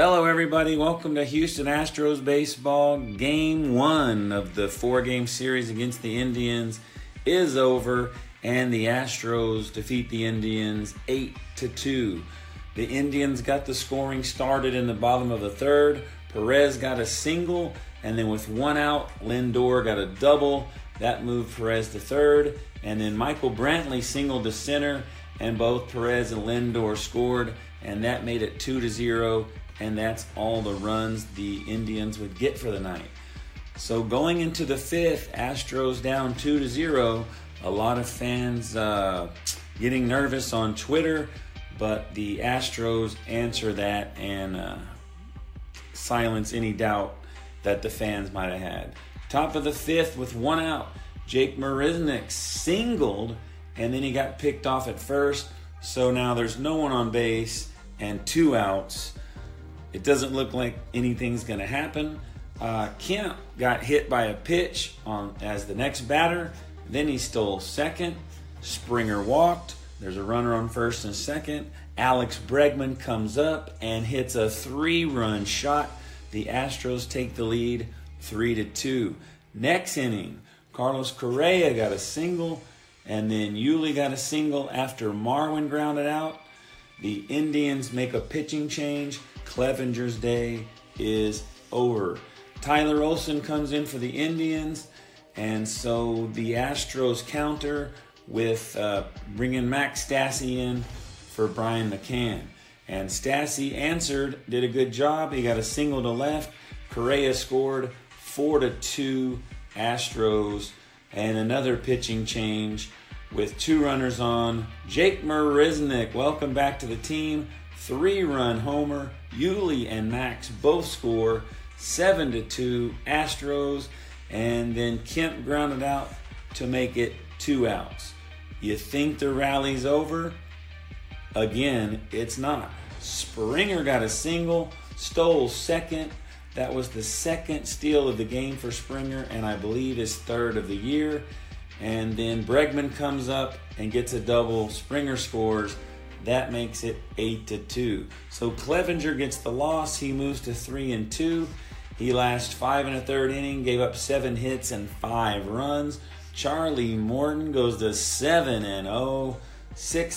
Hello, everybody. Welcome to Houston Astros baseball. Game one of the four game series against the Indians is over, and the Astros defeat the Indians 8 to 2. The Indians got the scoring started in the bottom of the third. Perez got a single, and then with one out, Lindor got a double. That moved Perez to third, and then Michael Brantley singled to center, and both Perez and Lindor scored, and that made it 2 to 0 and that's all the runs the Indians would get for the night. So going into the fifth, Astros down two to zero. A lot of fans uh, getting nervous on Twitter, but the Astros answer that and uh, silence any doubt that the fans might have had. Top of the fifth with one out, Jake Marisnick singled, and then he got picked off at first. So now there's no one on base and two outs. It doesn't look like anything's going to happen. Uh, Kemp got hit by a pitch on as the next batter. Then he stole second. Springer walked. There's a runner on first and second. Alex Bregman comes up and hits a three-run shot. The Astros take the lead, three to two. Next inning, Carlos Correa got a single, and then Yuli got a single after Marwin grounded out. The Indians make a pitching change. Clevinger's day is over. Tyler Olson comes in for the Indians, and so the Astros counter with uh, bringing Max Stassi in for Brian McCann. And Stassi answered, did a good job. He got a single to left. Correa scored four to two Astros, and another pitching change with two runners on. Jake Marisnick, welcome back to the team. Three run homer. Yuli and Max both score 7 to 2 Astros. And then Kemp grounded out to make it two outs. You think the rally's over? Again, it's not. Springer got a single, stole second. That was the second steal of the game for Springer, and I believe his third of the year. And then Bregman comes up and gets a double. Springer scores. That makes it eight to two. So Clevinger gets the loss. He moves to three and two. He lasts five and a third inning, gave up seven hits and five runs. Charlie Morton goes to seven and. Oh.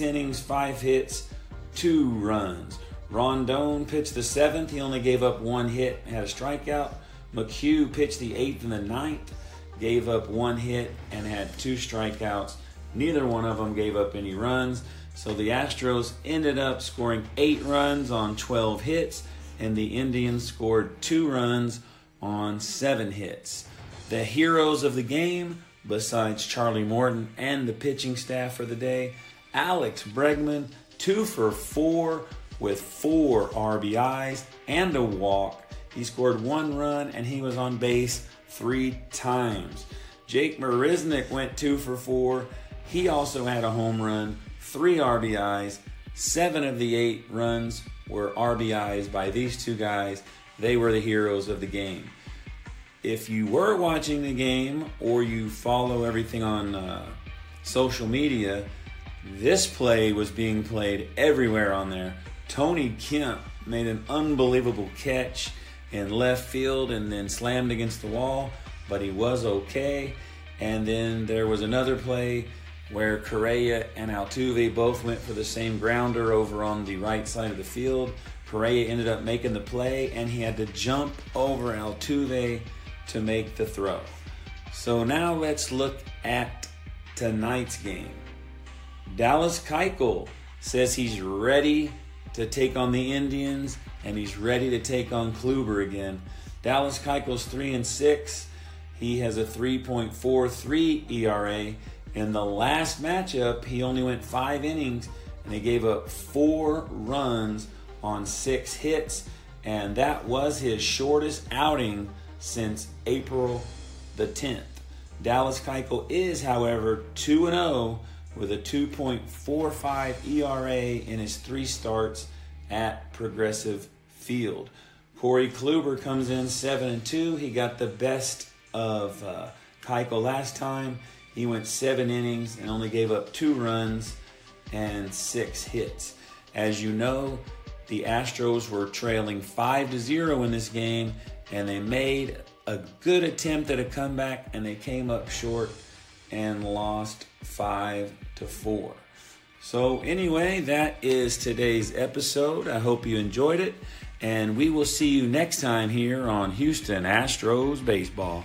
Innings, five hits, two runs. Rondon pitched the seventh. He only gave up one hit, had a strikeout. McHugh pitched the eighth and the ninth gave up one hit and had two strikeouts. Neither one of them gave up any runs. So the Astros ended up scoring eight runs on 12 hits, and the Indians scored two runs on seven hits. The heroes of the game, besides Charlie Morton and the pitching staff for the day, Alex Bregman, two for four with four RBIs and a walk. He scored one run and he was on base three times. Jake Marisnick went two for four. He also had a home run, three RBIs. Seven of the eight runs were RBIs by these two guys. They were the heroes of the game. If you were watching the game or you follow everything on uh, social media, this play was being played everywhere on there. Tony Kemp made an unbelievable catch in left field and then slammed against the wall, but he was okay. And then there was another play where Correa and Altuve both went for the same grounder over on the right side of the field. Correa ended up making the play and he had to jump over Altuve to make the throw. So now let's look at tonight's game. Dallas Keuchel says he's ready to take on the Indians and he's ready to take on Kluber again. Dallas Keuchel's 3 and 6. He has a 3.43 ERA. In the last matchup, he only went 5 innings and he gave up 4 runs on six hits, and that was his shortest outing since April the 10th. Dallas Keuchel is, however, 2 0 with a 2.45 ERA in his three starts at Progressive Field. Corey Kluber comes in 7 and 2. He got the best of uh, Keuchel last time. He went seven innings and only gave up two runs and six hits. As you know, the Astros were trailing 5 to 0 in this game, and they made a good attempt at a comeback, and they came up short and lost 5 to 4. So, anyway, that is today's episode. I hope you enjoyed it, and we will see you next time here on Houston Astros Baseball.